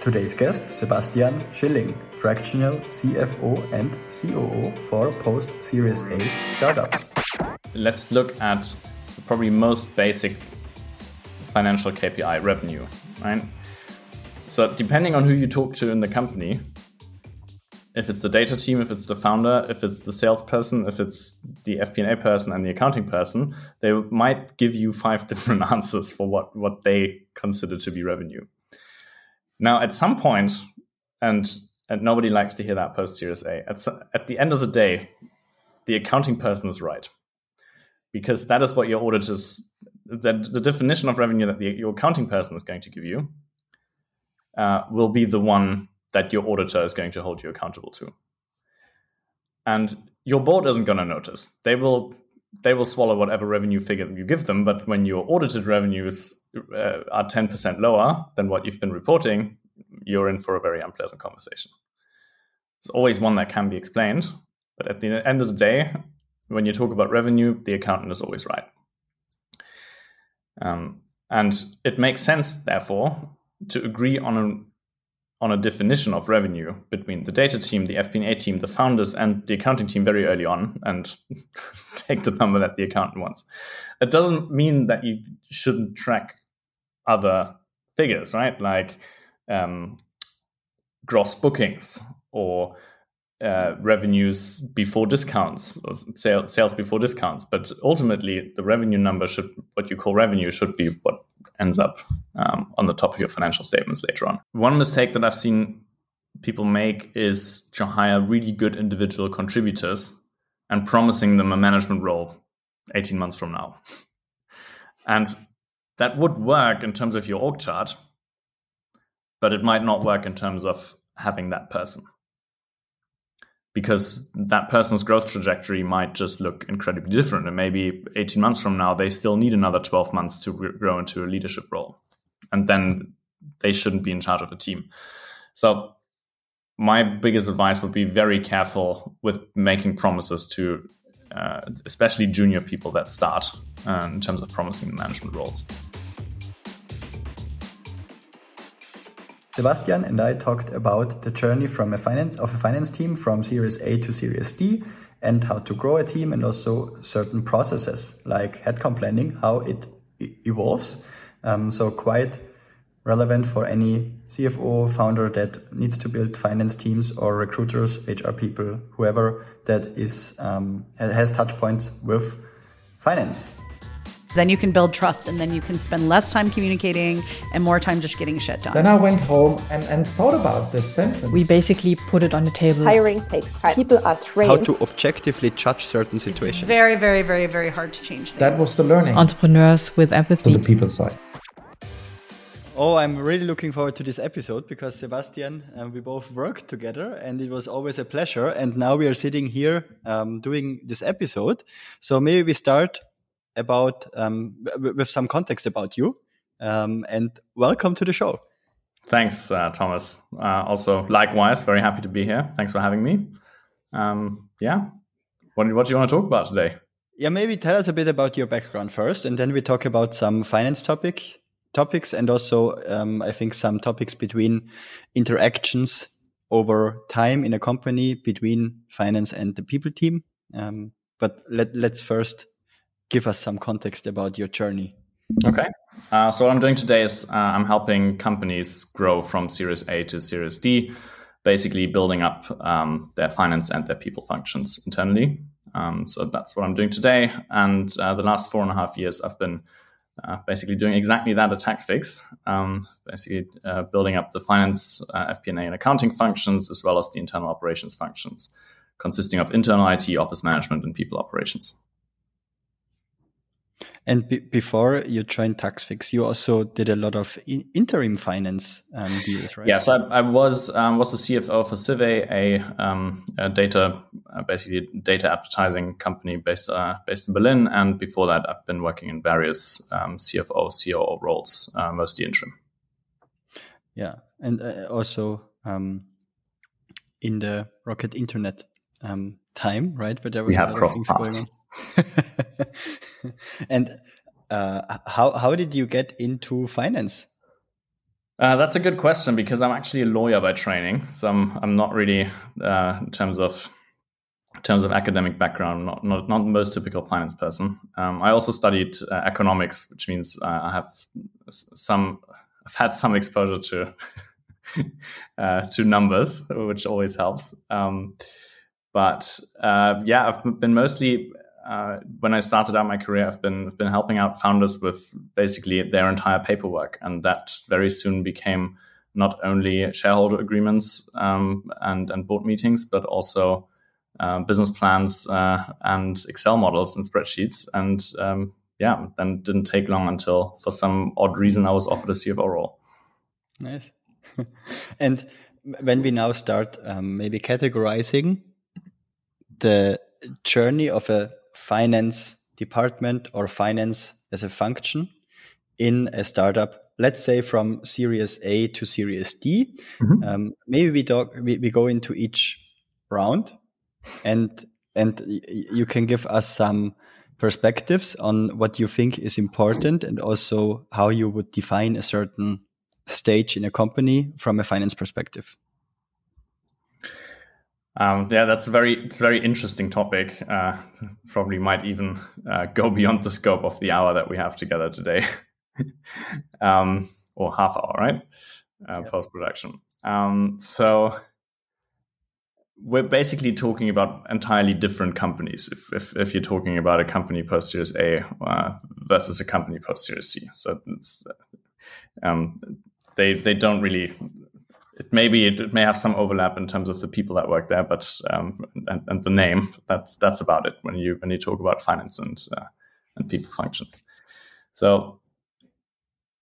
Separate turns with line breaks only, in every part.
Today's guest, Sebastian Schilling, fractional CFO and COO for post Series A startups.
Let's look at probably most basic financial KPI revenue, right? So, depending on who you talk to in the company, if it's the data team, if it's the founder, if it's the salesperson, if it's the FP&A person and the accounting person, they might give you five different answers for what, what they consider to be revenue. Now, at some point, and, and nobody likes to hear that post Series A, at, at the end of the day, the accounting person is right. Because that is what your auditors, that the definition of revenue that the, your accounting person is going to give you uh, will be the one that your auditor is going to hold you accountable to. And your board isn't going to notice. They will they will swallow whatever revenue figure you give them. But when your audited revenues uh, are ten percent lower than what you've been reporting, you're in for a very unpleasant conversation. It's always one that can be explained, but at the end of the day, when you talk about revenue, the accountant is always right. Um, and it makes sense, therefore, to agree on a on a definition of revenue between the data team, the FP&A team, the founders, and the accounting team very early on, and take the number that the accountant wants. It doesn't mean that you shouldn't track other figures, right? Like um, gross bookings or uh, revenues before discounts or sales, sales before discounts. But ultimately, the revenue number should, what you call revenue, should be what ends up um, on the top of your financial statements later on. One mistake that I've seen people make is to hire really good individual contributors and promising them a management role 18 months from now. And that would work in terms of your org chart, but it might not work in terms of having that person because that person's growth trajectory might just look incredibly different. And maybe 18 months from now, they still need another 12 months to re- grow into a leadership role. And then they shouldn't be in charge of a team. So, my biggest advice would be very careful with making promises to uh, especially junior people that start uh, in terms of promising management roles.
Sebastian and I talked about the journey from a finance of a finance team from Series A to Series D and how to grow a team and also certain processes like headcount planning, how it evolves. Um, so quite relevant for any CFO founder that needs to build finance teams or recruiters, HR people, whoever that is um, has touch points with finance.
Then you can build trust and then you can spend less time communicating and more time just getting shit done.
Then I went home and, and thought about this sentence.
We basically put it on the table.
Hiring takes time. People are trained.
How to objectively judge certain situations.
It's very, very, very, very hard to change things.
That was the learning.
Entrepreneurs with empathy.
To the people side.
Oh, I'm really looking forward to this episode because Sebastian, and we both worked together and it was always a pleasure. And now we are sitting here um, doing this episode. So maybe we start about um, with some context about you. Um, and welcome to the show.
Thanks, uh, Thomas. Uh, also, likewise, very happy to be here. Thanks for having me. Um, yeah, what, what do you want to talk about today?
Yeah, maybe tell us a bit about your background first, and then we talk about some finance topic topics, and also um, I think some topics between interactions over time in a company between finance and the people team. Um, but let, let's first give us some context about your journey.
Okay. Uh, so what I'm doing today is uh, I'm helping companies grow from Series A to Series D, basically building up um, their finance and their people functions internally. Um, so that's what I'm doing today. And uh, the last four and a half years, I've been uh, basically doing exactly that at TaxFix, um, basically uh, building up the finance, uh, FP&A, and accounting functions, as well as the internal operations functions, consisting of internal IT, office management, and people operations.
And before you joined TaxFix, you also did a lot of interim finance um, deals, right?
Yes, I, I was um, was the CFO for Civey, a, um, a data uh, basically data advertising company based uh, based in Berlin. And before that, I've been working in various um, CFO, COO roles, uh, mostly interim.
Yeah, and uh, also um, in the Rocket Internet um, time, right?
But there was we have crossed paths.
and uh, how how did you get into finance?
Uh, that's a good question because I'm actually a lawyer by training, so I'm I'm not really uh, in terms of in terms of academic background, not not, not the most typical finance person. Um, I also studied uh, economics, which means uh, I have some I've had some exposure to uh, to numbers, which always helps. Um, but uh, yeah, I've been mostly uh, when I started out my career, I've been I've been helping out founders with basically their entire paperwork, and that very soon became not only shareholder agreements um, and and board meetings, but also uh, business plans uh, and Excel models and spreadsheets. And um, yeah, then didn't take long until, for some odd reason, I was offered a CFO role.
Nice. and when we now start um, maybe categorizing the journey of a finance department or finance as a function in a startup let's say from series a to series d mm-hmm. um, maybe we talk we, we go into each round and and you can give us some perspectives on what you think is important and also how you would define a certain stage in a company from a finance perspective
um, yeah, that's a very it's a very interesting topic. Uh, probably might even uh, go beyond the scope of the hour that we have together today, um, or half hour, right? Uh. Post production. Um, so we're basically talking about entirely different companies. If if, if you're talking about a company post Series A uh, versus a company post Series C, so um, they they don't really it maybe it, may have some overlap in terms of the people that work there, but um, and, and, the name that's that's about it when you when you talk about finance and uh, and people functions. So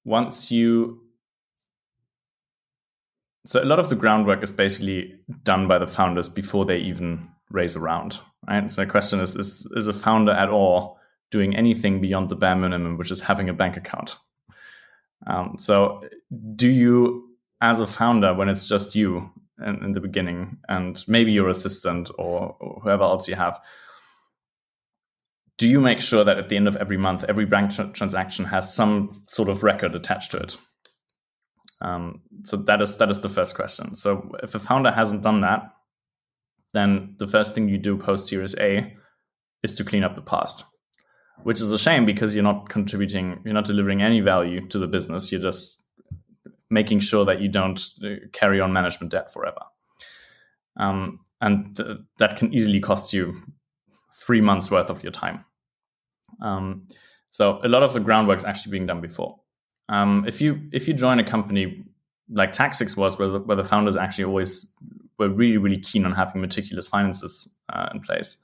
once you so a lot of the groundwork is basically done by the founders before they even raise a round, right? So the question is is is a founder at all doing anything beyond the bare minimum, which is having a bank account? Um, so do you as a founder when it's just you in, in the beginning and maybe your assistant or, or, whoever else you have do you make sure that at the end of every month every bank tra- transaction has some sort of record attached to it? Um, so that is that is the first question. So if a founder hasn't done that then the first thing you do post series a is to clean up the past which is a shame because you're not contributing you're not delivering any value to the business. You're just making sure that you don't uh, carry on management debt forever. Um, and th- that can easily cost you three months worth of your time. Um, so a lot of the groundwork is actually being done before. Um, if you if you join a company like Taxfix was, where the, where the founders actually always were really really keen on having meticulous finances uh, in place,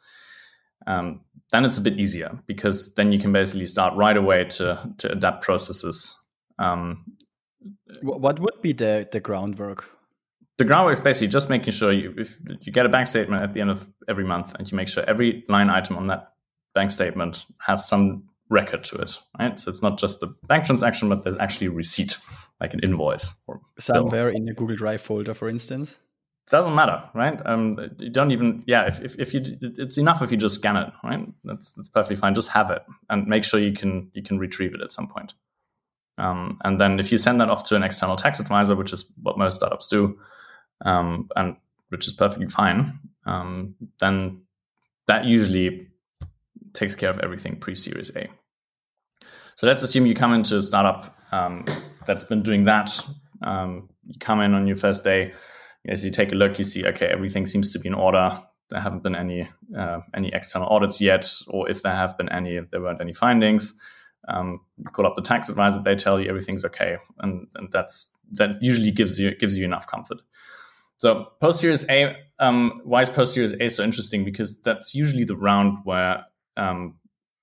um, then it's a bit easier because then you can basically start right away to to adapt processes um,
what would be the, the groundwork?
The groundwork is basically just making sure you, if you get a bank statement at the end of every month and you make sure every line item on that bank statement has some record to it, right? So it's not just the bank transaction, but there's actually a receipt, like an invoice or
somewhere bill. in a Google Drive folder, for instance.
Doesn't matter, right? Um, you don't even, yeah. If, if, if you, it's enough if you just scan it, right? That's that's perfectly fine. Just have it and make sure you can you can retrieve it at some point. Um, and then if you send that off to an external tax advisor, which is what most startups do, um, and which is perfectly fine, um, then that usually takes care of everything pre-Series A. So let's assume you come into a startup um, that's been doing that. Um, you come in on your first day, as you take a look, you see, okay, everything seems to be in order. There haven't been any uh, any external audits yet, or if there have been any, there weren't any findings um, you call up the tax advisor, they tell you everything's okay, and, and that's that usually gives you gives you enough comfort. So post series A, um, why is post series A so interesting? Because that's usually the round where um,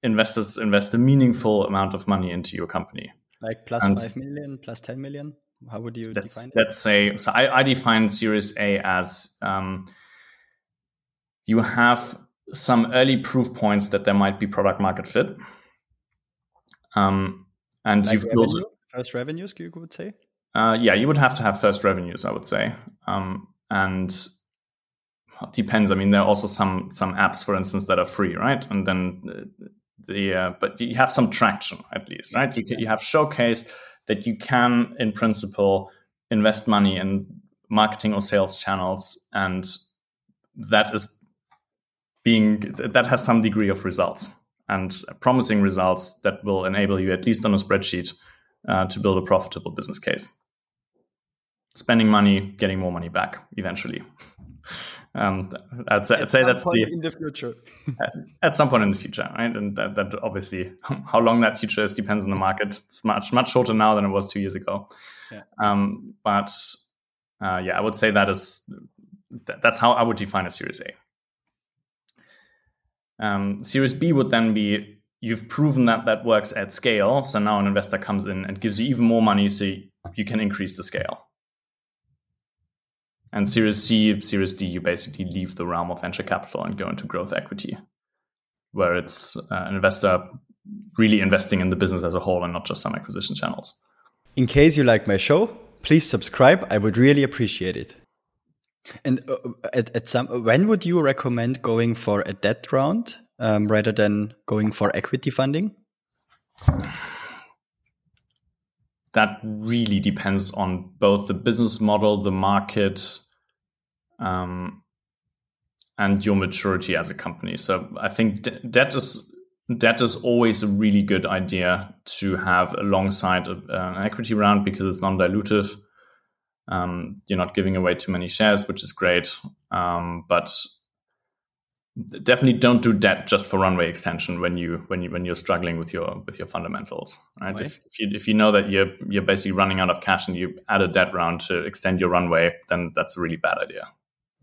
investors invest a meaningful amount of money into your company.
Like plus and five million, plus ten million. How would you define it?
Let's say so. I, I define Series A as um, you have some early proof points that there might be product market fit um, and like you've
revenue, built first revenues, you would say.
Uh, yeah, you would have to have first revenues, I would say, um, and it depends. I mean, there are also some some apps, for instance, that are free, right? And then the, the uh, but you have some traction at least, right? You can, you have showcased that you can, in principle, invest money in marketing or sales channels, and that is being that has some degree of results and promising results that will enable you, at least on a spreadsheet, uh, to build a profitable business case. Spending money, getting more money back eventually. Um, I'd say, I'd say that's the
in the future.
at some point in the future, right? And that, that obviously, how long that future is depends on the market. It's much much shorter now than it was two years ago.
Yeah.
Um, but uh, yeah, I would say that is that, that's how I would define a Series A. Um, Series B would then be you've proven that that works at scale. So now an investor comes in and gives you even more money so you can increase the scale. And Series C, Series D, you basically leave the realm of venture capital and go into growth equity, where it's uh, an investor really investing in the business as a whole and not just some acquisition channels.
In case you like my show, please subscribe. I would really appreciate it. And uh, at, at some, when would you recommend going for a debt round um, rather than going for equity funding?
That really depends on both the business model, the market, um, and your maturity as a company. So I think de- debt is debt is always a really good idea to have alongside an equity round because it's non-dilutive. Um, you're not giving away too many shares, which is great. Um, but definitely don't do debt just for runway extension when you when you when you're struggling with your with your fundamentals. Right? If, if, you if you know that you're you're basically running out of cash and you add a debt round to extend your runway, then that's a really bad idea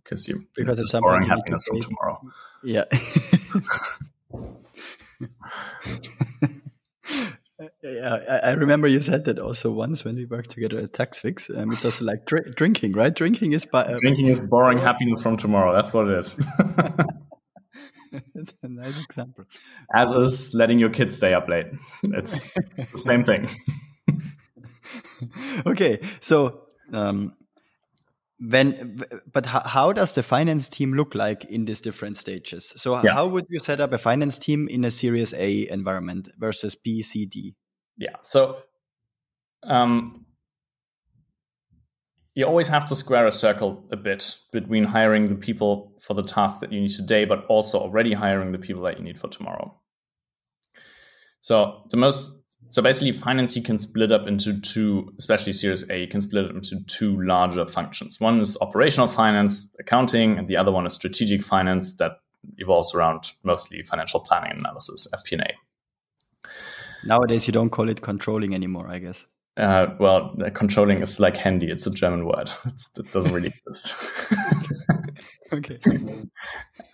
because you
because it's
borrowing happiness from tomorrow.
Yeah. Yeah, I remember you said that also once when we worked together at TaxFix. Um, it's also like dr- drinking, right? Drinking is by,
uh, drinking is borrowing happiness from tomorrow. That's what it is.
That's a nice example.
As is letting your kids stay up late. It's the same thing.
okay, so um, when but how does the finance team look like in these different stages? So yeah. how would you set up a finance team in a series a environment versus b c d?
Yeah. So um, you always have to square a circle a bit between hiring the people for the task that you need today but also already hiring the people that you need for tomorrow. So the most so basically, finance you can split up into two, especially Series A, you can split it into two larger functions. One is operational finance, accounting, and the other one is strategic finance that evolves around mostly financial planning and analysis, FP&A.
Nowadays, you don't call it controlling anymore, I guess.
Uh, well, controlling is like handy. It's a German word. It's, it doesn't really exist.
okay.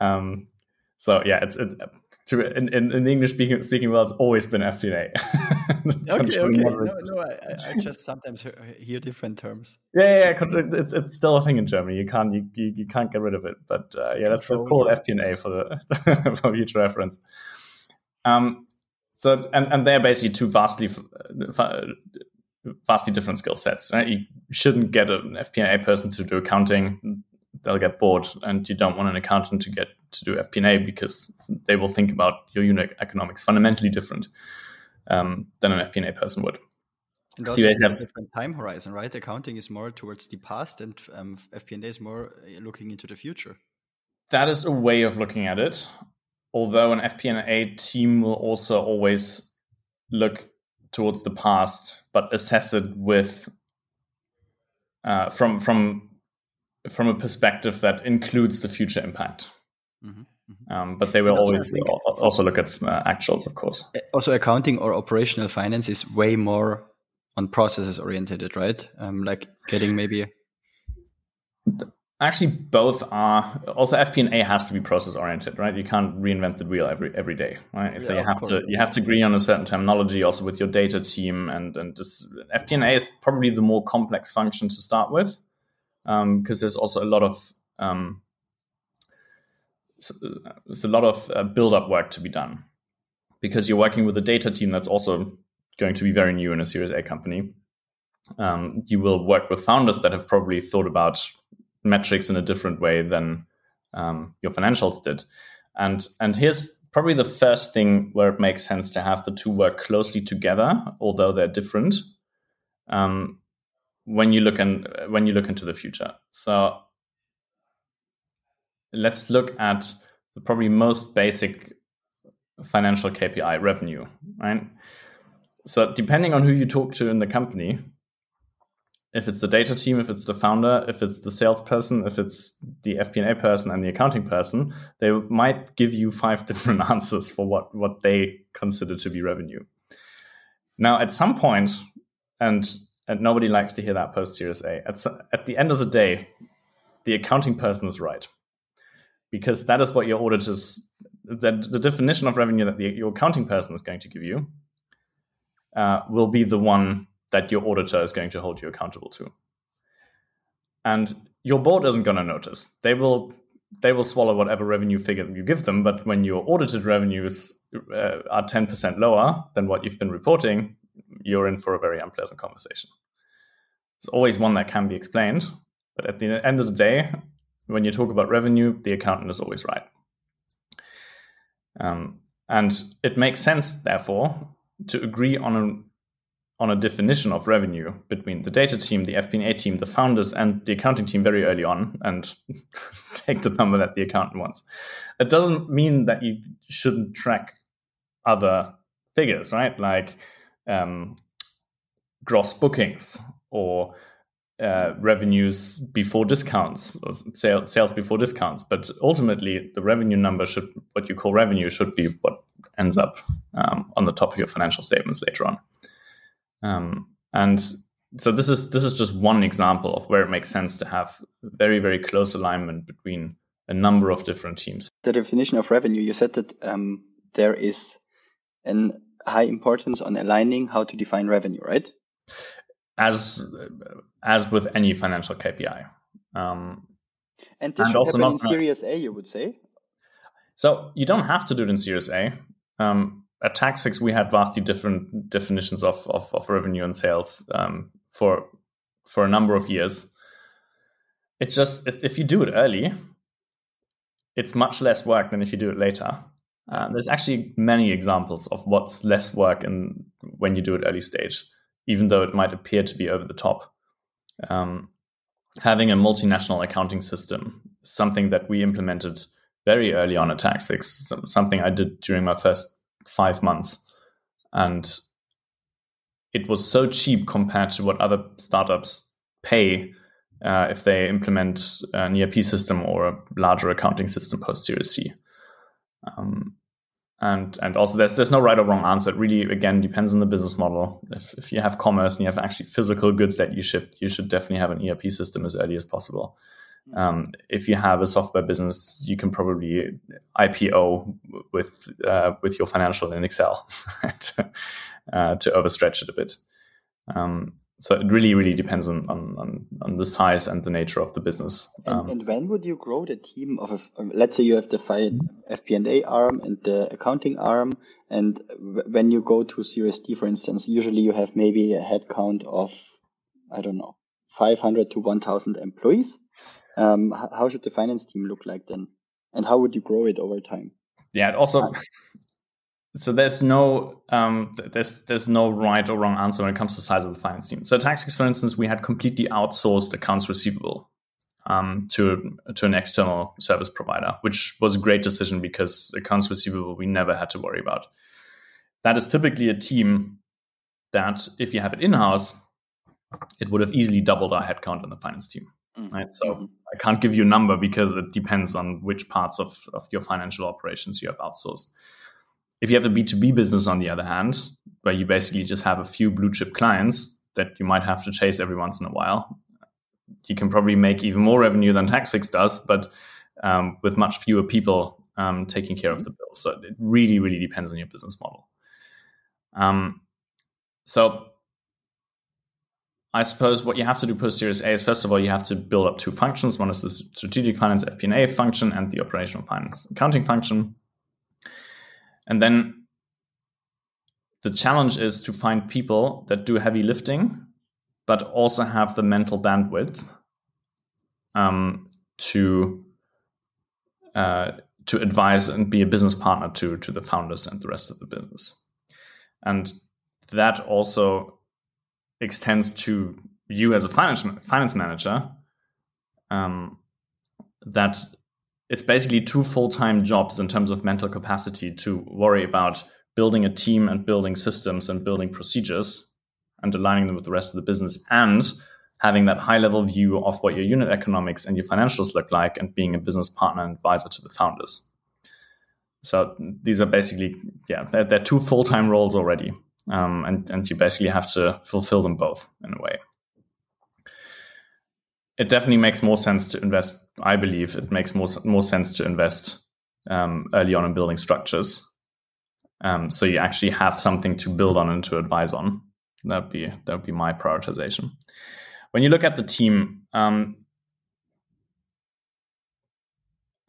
um, so yeah, it's it, to in, in, in, the English speaking speaking world, it's always been FP&A.
okay, okay. No, no, I, I, just sometimes hear different terms.
Yeah, yeah, it's it's still a thing in Germany. You can't you, you, you can't get rid of it. But uh, yeah, that's, that's called FP&A for the for future reference. Um, so and and they're basically two vastly vastly different skill sets. Right? You shouldn't get an FP&A person to do accounting they'll get bored and you don't want an accountant to get to do FP&A because they will think about your unit economics fundamentally different um, than an FP&A person would.
And also, so it's have, a different time horizon, right? Accounting is more towards the past, and um, FP&A is more uh, looking into the future.
That is a way of looking at it. Although an FP&A team will also always look towards the past, but assess it with uh, from from from a perspective that includes the future impact. Mm-hmm. Mm-hmm. Um, but they will always also look at uh, actuals, of course.
Also, accounting or operational finance is way more on processes oriented, right? Um, like getting maybe.
Actually, both are. Also, FP&A has to be process oriented, right? You can't reinvent the wheel every every day, right? So yeah, you have to you have to agree on a certain terminology, also with your data team, and and this FP&A is probably the more complex function to start with because um, there's also a lot of um, there's a lot of uh, build-up work to be done because you're working with a data team that's also going to be very new in a Series A company. Um, you will work with founders that have probably thought about metrics in a different way than um, your financials did, and and here's probably the first thing where it makes sense to have the two work closely together, although they're different. Um, when you look and when you look into the future. So let's look at the probably most basic financial KPI revenue, right? So depending on who you talk to in the company, if it's the data team, if it's the founder, if it's the salesperson, if it's the FP&A person and the accounting person, they might give you five different answers for what, what they consider to be revenue. Now, at some point, and and nobody likes to hear that post Series A. At, at the end of the day, the accounting person is right because that is what your auditors, that the definition of revenue that the, your accounting person is going to give you uh, will be the one that your auditor is going to hold you accountable to. And your board isn't going to notice. They will they will swallow whatever revenue figure you give them. But when your audited revenues uh, are ten percent lower than what you've been reporting, you're in for a very unpleasant conversation. It's always one that can be explained, but at the end of the day, when you talk about revenue, the accountant is always right. Um, and it makes sense, therefore, to agree on a on a definition of revenue between the data team, the FP&A team, the founders, and the accounting team very early on, and take the number that the accountant wants. It doesn't mean that you shouldn't track other figures, right? Like um, gross bookings or uh, revenues before discounts, or sales, before discounts. But ultimately, the revenue number should, what you call revenue, should be what ends up um, on the top of your financial statements later on. Um, and so this is this is just one example of where it makes sense to have very very close alignment between a number of different teams.
The definition of revenue, you said that um, there is an high importance on aligning how to define revenue, right?
As as with any financial KPI. Um,
and this and should happen in Series A, you would say.
So you don't have to do it in Series A. Um, at TaxFix, we had vastly different definitions of of, of revenue and sales um, for for a number of years. It's just if you do it early, it's much less work than if you do it later. Uh, there's actually many examples of what's less work in when you do it early stage, even though it might appear to be over the top. Um, having a multinational accounting system, something that we implemented very early on at TaxFix, something I did during my first five months, and it was so cheap compared to what other startups pay uh, if they implement an ERP system or a larger accounting system post Series C. Um, and and also there's there's no right or wrong answer. It really again depends on the business model. If if you have commerce and you have actually physical goods that you ship, you should definitely have an ERP system as early as possible. Mm-hmm. Um, if you have a software business, you can probably IPO with uh, with your financial in Excel to, uh, to overstretch it a bit. Um, so it really really depends on, on, on the size and the nature of the business.
And, um, and when would you grow the team of a, um, let's say you have the fp&a arm and the accounting arm and when you go to series d for instance usually you have maybe a headcount of i don't know 500 to 1000 employees. Um, how should the finance team look like then? And how would you grow it over time?
Yeah also so there's no um, there's there's no right or wrong answer when it comes to size of the finance team. So at TaxFix, for instance, we had completely outsourced accounts receivable um, to to an external service provider, which was a great decision because accounts receivable we never had to worry about. That is typically a team that, if you have it in house, it would have easily doubled our headcount in the finance team. Mm. Right. So mm-hmm. I can't give you a number because it depends on which parts of, of your financial operations you have outsourced. If you have a B2B business, on the other hand, where you basically just have a few blue chip clients that you might have to chase every once in a while, you can probably make even more revenue than TaxFix does, but um, with much fewer people um, taking care of the bills. So it really, really depends on your business model. Um, so I suppose what you have to do post Series A is first of all you have to build up two functions. One is the strategic finance FP&A function and the operational finance accounting function. And then the challenge is to find people that do heavy lifting, but also have the mental bandwidth um, to uh, to advise and be a business partner to to the founders and the rest of the business. And that also extends to you as a finance finance manager um, that it's basically two full-time jobs in terms of mental capacity to worry about building a team and building systems and building procedures and aligning them with the rest of the business and having that high level view of what your unit economics and your financials look like and being a business partner and advisor to the founders. So these are basically yeah they're, they're two full-time roles already um, and, and you basically have to fulfill them both in a way it definitely makes more sense to invest. I believe it makes more more sense to invest um, early on in building structures, um, so you actually have something to build on and to advise on. That'd be that would be my prioritization. When you look at the team, um,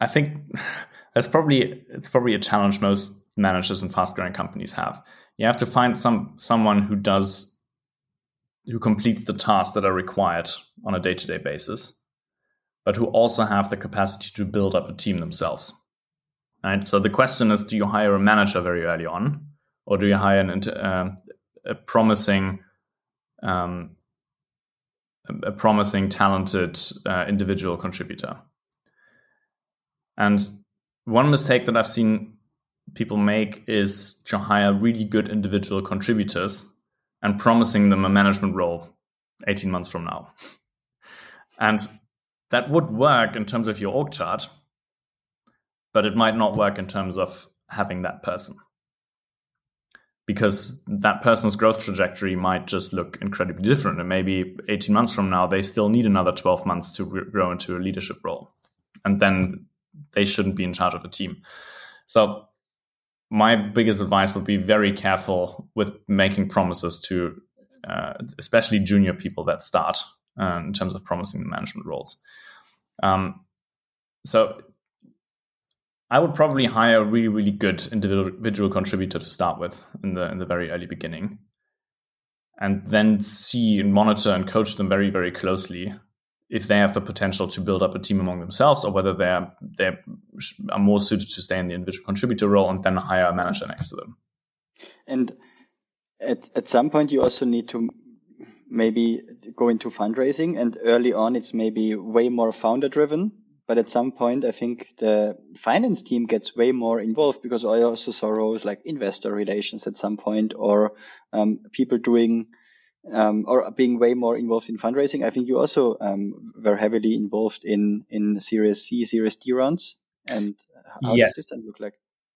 I think that's probably it's probably a challenge most managers and fast growing companies have. You have to find some someone who does who completes the tasks that are required on a day-to-day basis, but who also have the capacity to build up a team themselves. Right. So the question is: Do you hire a manager very early on, or do you hire an, uh, a promising, um, a promising, talented uh, individual contributor? And one mistake that I've seen people make is to hire really good individual contributors and promising them a management role 18 months from now. And that would work in terms of your org chart, but it might not work in terms of having that person. Because that person's growth trajectory might just look incredibly different. And maybe 18 months from now, they still need another 12 months to grow into a leadership role. And then they shouldn't be in charge of a team. So my biggest advice would be very careful with making promises to uh, especially junior people that start uh, in terms of promising the management roles. Um, so I would probably hire a really, really good individual contributor to start with in the in the very early beginning, and then see and monitor and coach them very, very closely if they have the potential to build up a team among themselves or whether they're they are more suited to stay in the individual contributor role and then hire a manager next to them.
And at, at some point you also need to maybe go into fundraising and early on it's maybe way more founder driven but at some point i think the finance team gets way more involved because i also saw roles like investor relations at some point or um, people doing um, or being way more involved in fundraising. I think you also um, were heavily involved in in Series C, Series D rounds. And how yes. does this look like?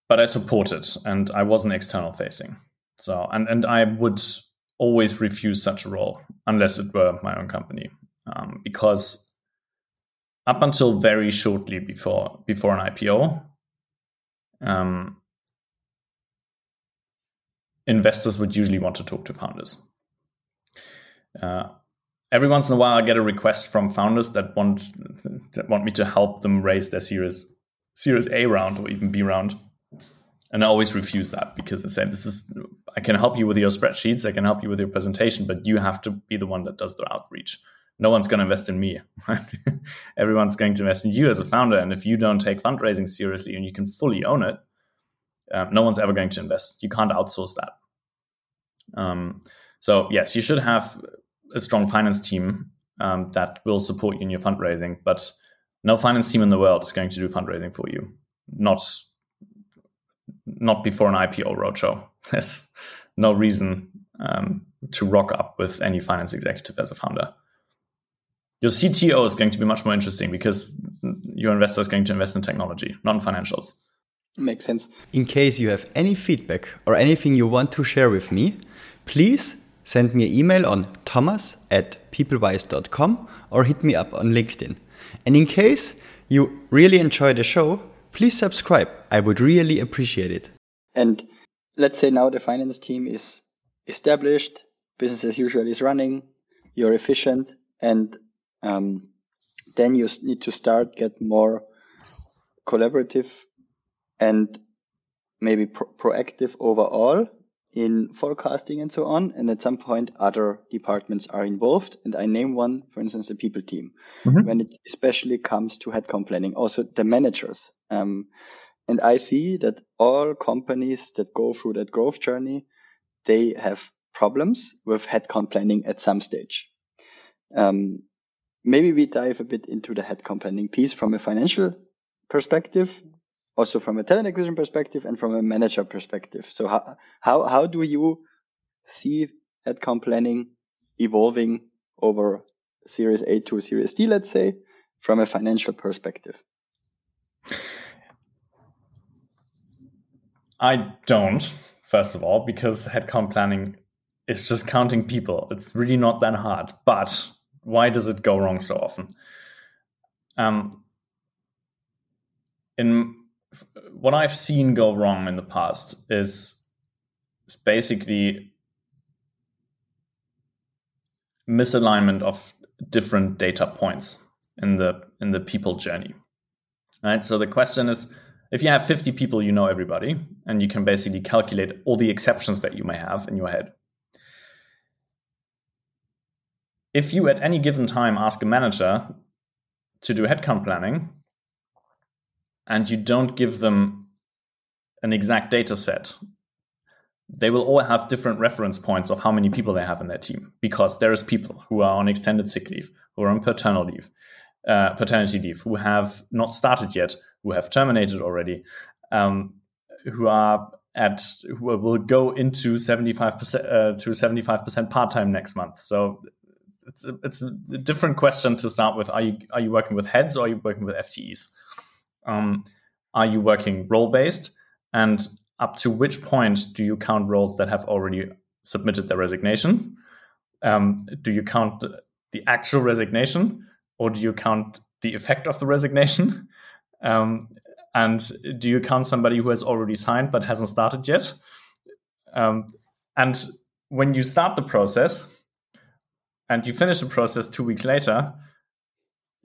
But I supported, and I wasn't external facing. So, and and I would always refuse such a role unless it were my own company, um, because up until very shortly before before an IPO, um, investors would usually want to talk to founders uh, every once in a while, I get a request from founders that want that want me to help them raise their Series Series A round or even B round, and I always refuse that because I say this is I can help you with your spreadsheets, I can help you with your presentation, but you have to be the one that does the outreach. No one's going to invest in me. Everyone's going to invest in you as a founder, and if you don't take fundraising seriously and you can fully own it, uh, no one's ever going to invest. You can't outsource that. Um, so yes, you should have a strong finance team um, that will support you in your fundraising, but no finance team in the world is going to do fundraising for you. Not not before an IPO roadshow. There's no reason um, to rock up with any finance executive as a founder. Your CTO is going to be much more interesting because your investor is going to invest in technology, not in financials.
Makes sense.
In case you have any feedback or anything you want to share with me, please Send me an email on thomas at pplwise.com or hit me up on LinkedIn. And in case you really enjoy the show, please subscribe. I would really appreciate it.
And let's say now the finance team is established, business as usual is running, you're efficient, and um, then you need to start get more collaborative and maybe pro- proactive overall in forecasting and so on. And at some point, other departments are involved. And I name one, for instance, the people team, mm-hmm. when it especially comes to headcount planning, also the managers. Um, and I see that all companies that go through that growth journey, they have problems with headcount planning at some stage. Um, maybe we dive a bit into the headcount planning piece from a financial perspective, also from a talent acquisition perspective, and from a manager perspective. So how how how do you see headcount planning evolving over Series A to Series D, let's say, from a financial perspective?
I don't, first of all, because headcount planning is just counting people. It's really not that hard. But why does it go wrong so often? Um, in what I've seen go wrong in the past is, is basically misalignment of different data points in the in the people journey. Right. So the question is if you have 50 people, you know everybody, and you can basically calculate all the exceptions that you may have in your head. If you at any given time ask a manager to do headcount planning and you don't give them an exact data set, they will all have different reference points of how many people they have in their team because there is people who are on extended sick leave, who are on paternal leave, uh, paternity leave, who have not started yet, who have terminated already, um, who are at who will go into 75% uh, to 75% part-time next month. So it's a, it's a different question to start with. Are you are you working with heads or are you working with FTEs? Um, are you working role-based? And up to which point do you count roles that have already submitted their resignations? Um, do you count the, the actual resignation or do you count the effect of the resignation? Um, and do you count somebody who has already signed but hasn't started yet? Um, and when you start the process and you finish the process two weeks later,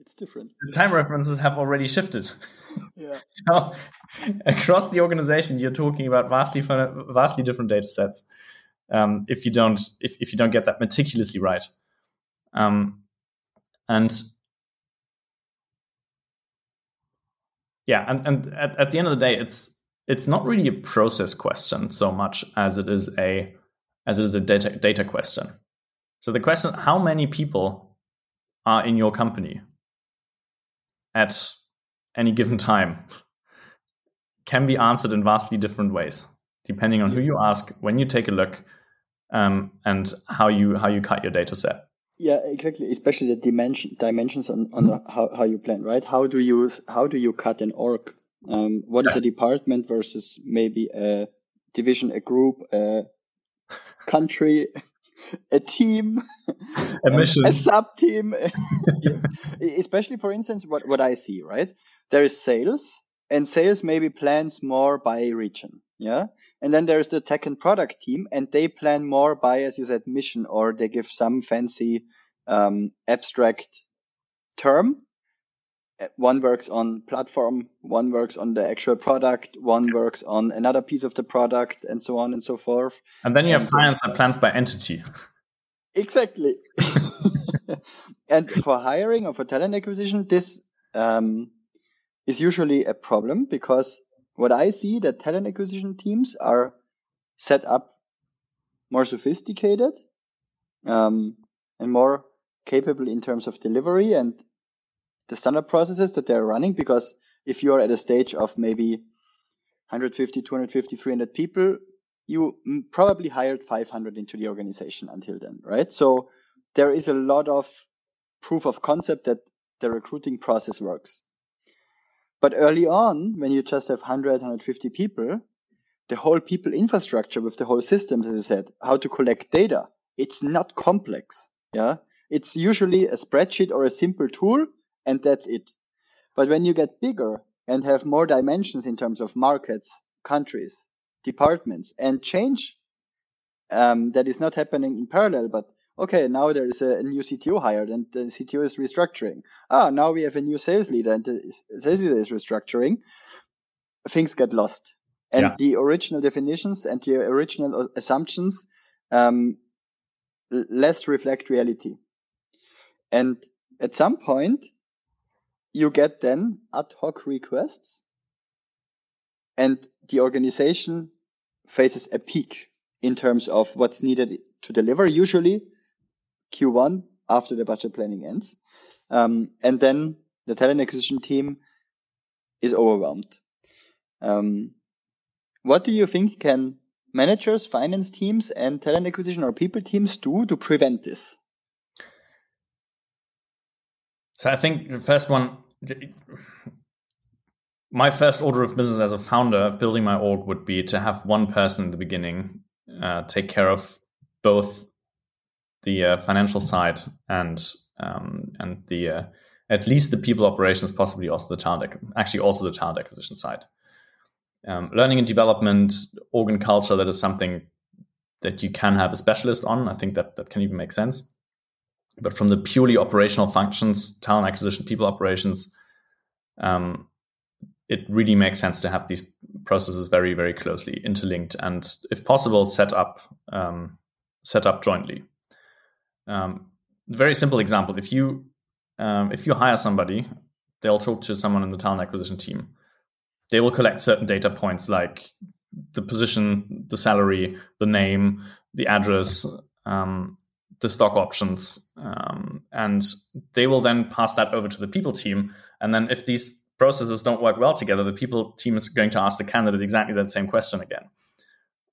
it's different.
The time references have already shifted.
Yeah.
so across the organization, you're talking about vastly vastly different data sets. Um, if you don't if, if you don't get that meticulously right. Um, and yeah, and, and at, at the end of the day, it's it's not really a process question so much as it is a as it is a data data question. So the question: How many people are in your company at any given time? Can be answered in vastly different ways, depending on who you ask, when you take a look, um, and how you how you cut your data set.
Yeah, exactly. Especially the dimension dimensions on, on how, how you plan, right? How do you how do you cut an org? Um, what is a department versus maybe a division, a group, a country, a team,
a mission,
a sub team. Especially, for instance, what what I see, right? There is sales, and sales maybe plans more by region, yeah. And then there's the tech and product team, and they plan more by, as you said, mission, or they give some fancy um, abstract term. One works on platform, one works on the actual product, one works on another piece of the product, and so on and so forth.
And then you have finance that plans by entity.
Exactly. and for hiring or for talent acquisition, this um, is usually a problem because what I see that talent acquisition teams are set up more sophisticated um, and more capable in terms of delivery and the standard processes that they're running. Because if you're at a stage of maybe 150, 250, 300 people, you probably hired 500 into the organization until then, right? So there is a lot of proof of concept that the recruiting process works. But early on, when you just have 100, 150 people, the whole people infrastructure with the whole systems, as I said, how to collect data, it's not complex. Yeah. It's usually a spreadsheet or a simple tool, and that's it. But when you get bigger and have more dimensions in terms of markets, countries, departments, and change um, that is not happening in parallel, but okay, now there is a, new CTO hired and the CTO is restructuring. Ah, now we have a new sales leader and the sales leader is restructuring. Things get lost. And yeah. the original definitions and the original assumptions um, less reflect reality. And at some point, you get then ad hoc requests and the organization faces a peak in terms of what's needed to deliver. Usually Q1 after the budget planning ends. Um, and then the talent acquisition team is overwhelmed. Um, what do you think can managers, finance teams, and talent acquisition or people teams do to prevent this?
So I think the first one, my first order of business as a founder of building my org would be to have one person in the beginning uh, take care of both the uh, financial side and um, and the uh, at least the people operations, possibly also the talent, actually also the talent acquisition side. Um, learning and development, organ culture, that is something that you can have a specialist on. I think that that can even make sense. But from the purely operational functions, talent acquisition, people operations, um, it really makes sense to have these processes very, very closely interlinked, and if possible, set up um, set up jointly. Um, very simple example: if you um, if you hire somebody, they'll talk to someone in the talent acquisition team. They will collect certain data points like the position, the salary, the name, the address, um, the stock options, um, and they will then pass that over to the people team. And then if these processes don't work well together, the people team is going to ask the candidate exactly that same question again.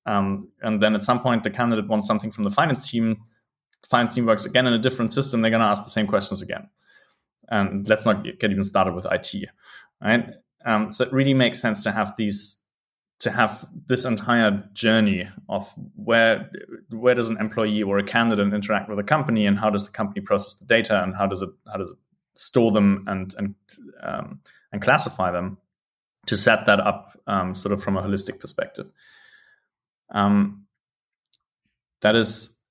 Um, and then at some point, the candidate wants something from the finance team. Team works again in a different system. They're going to ask the same questions again. And let's not get even started with IT, right? Um, so it really makes sense to have these, to have this entire journey of where where does an employee or a candidate interact with a company, and how does the company process the data, and how does it how does it store them and and um, and classify them to set that up um, sort of from a holistic perspective. Um, that is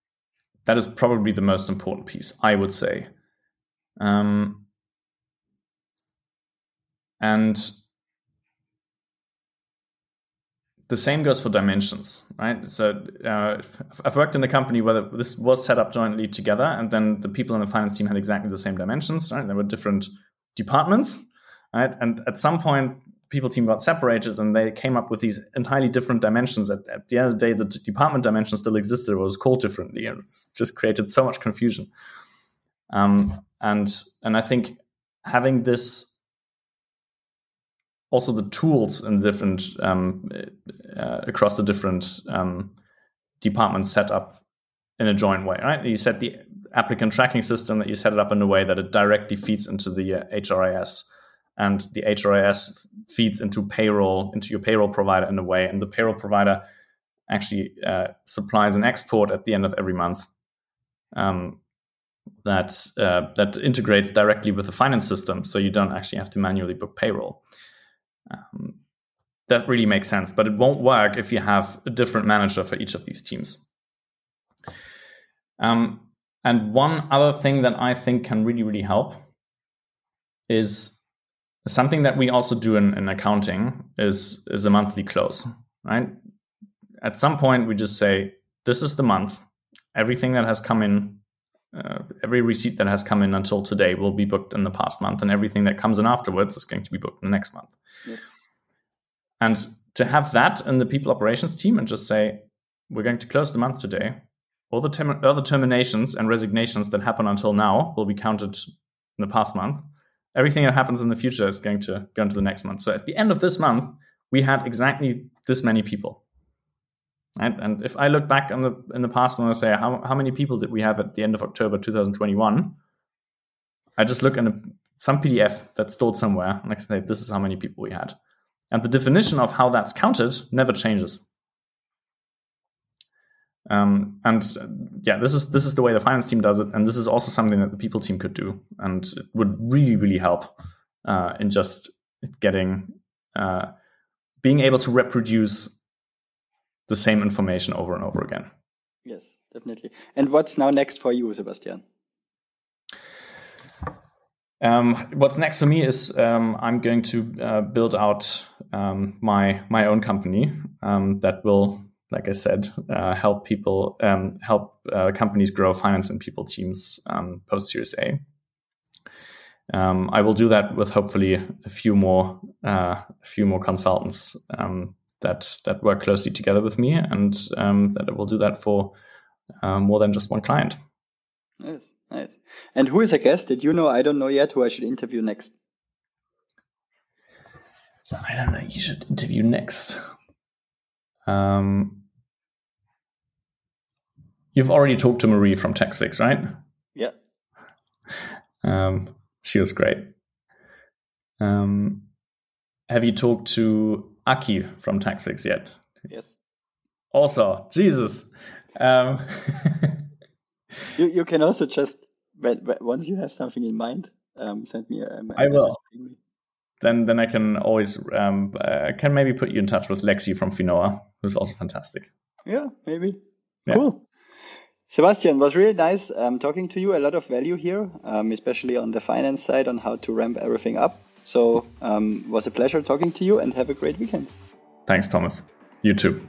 that is probably the most important piece, I would say. Um, and the same goes for dimensions, right? So uh, I've worked in a company where this was set up jointly together, and then the people in the finance team had exactly the same dimensions, right? There were different departments, right? And at some point, people team got separated and they came up with these entirely different dimensions. At, at the end of the day, the department dimension still existed, it was called differently, and it's just created so much confusion. Um, and and I think having this also the tools in different um, uh, across the different um, departments set up in a joint way, right? You set the applicant tracking system that you set it up in a way that it directly feeds into the uh, HRIS and the HRIS feeds into payroll, into your payroll provider in a way, and the payroll provider actually uh, supplies an export at the end of every month um, that uh, that integrates directly with the finance system, so you don't actually have to manually book payroll. Um, that really makes sense, but it won't work if you have a different manager for each of these teams. Um, and one other thing that I think can really, really help is something that we also do in, in accounting is is a monthly close right? At some point we just say this is the month. Everything that has come in uh, every receipt that has come in until today will be booked in the past month and everything that comes in afterwards is going to be booked in the next month. Yes. and to have that in the people operations team and just say we're going to close the month today all the, term- all the terminations and resignations that happen until now will be counted in the past month everything that happens in the future is going to go into the next month. So at the end of this month, we had exactly this many people. And if I look back on the in the past and I say how how many people did we have at the end of October 2021, I just look in a, some PDF that's stored somewhere and I can say this is how many people we had. And the definition of how that's counted never changes. Um, and uh, yeah, this is this is the way the finance team does it, and this is also something that the people team could do, and it would really really help uh, in just getting uh, being able to reproduce the same information over and over again.
Yes, definitely. And what's now next for you, Sebastian?
Um, what's next for me is um, I'm going to uh, build out um, my my own company um, that will like I said, uh, help people, um, help uh, companies grow finance and people teams um, post Series A. Um, I will do that with hopefully a few more, uh, a few more consultants um, that that work closely together with me, and um, that I will do that for uh, more than just one client.
Yes, Nice. And who is a guest? Did you know? I don't know yet who I should interview next.
So I don't know. You should interview next. Um, you've already talked to Marie from TaxFix, right?
Yeah.
Um, she was great. Um, have you talked to Aki from TaxFix yet?
Yes.
Also, Jesus. Um,
You you can also just when, when- once you have something in mind, um, send me a. a
I will. then then I can always um, uh, can maybe put you in touch with Lexi from Finoa, who's also fantastic.
Yeah, maybe.
Yeah.
Cool. Sebastian, was really nice um, talking to you. A lot of value here, um, especially on the finance side, on how to ramp everything up. So, um, was a pleasure talking to you, and have a great weekend.
Thanks, Thomas. You too.